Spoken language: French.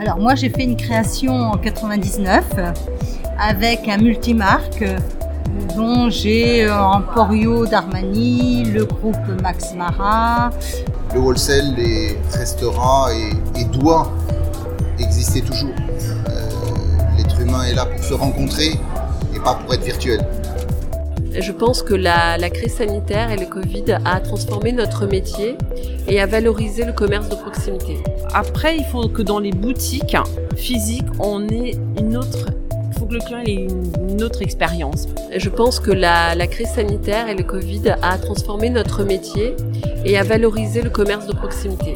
Alors moi j'ai fait une création en 99 avec un multimarque dont j'ai euh, Emporio d'Armani, le groupe Max Mara. Le wholesale, les et, et doit exister toujours. Euh, L'être humain est là pour se rencontrer et pas pour être virtuel. Je pense que la, la, crise sanitaire et le Covid a transformé notre métier et a valorisé le commerce de proximité. Après, il faut que dans les boutiques physiques, on ait une autre il faut que le client ait une autre expérience. Je pense que la, la, crise sanitaire et le Covid a transformé notre métier et a valorisé le commerce de proximité.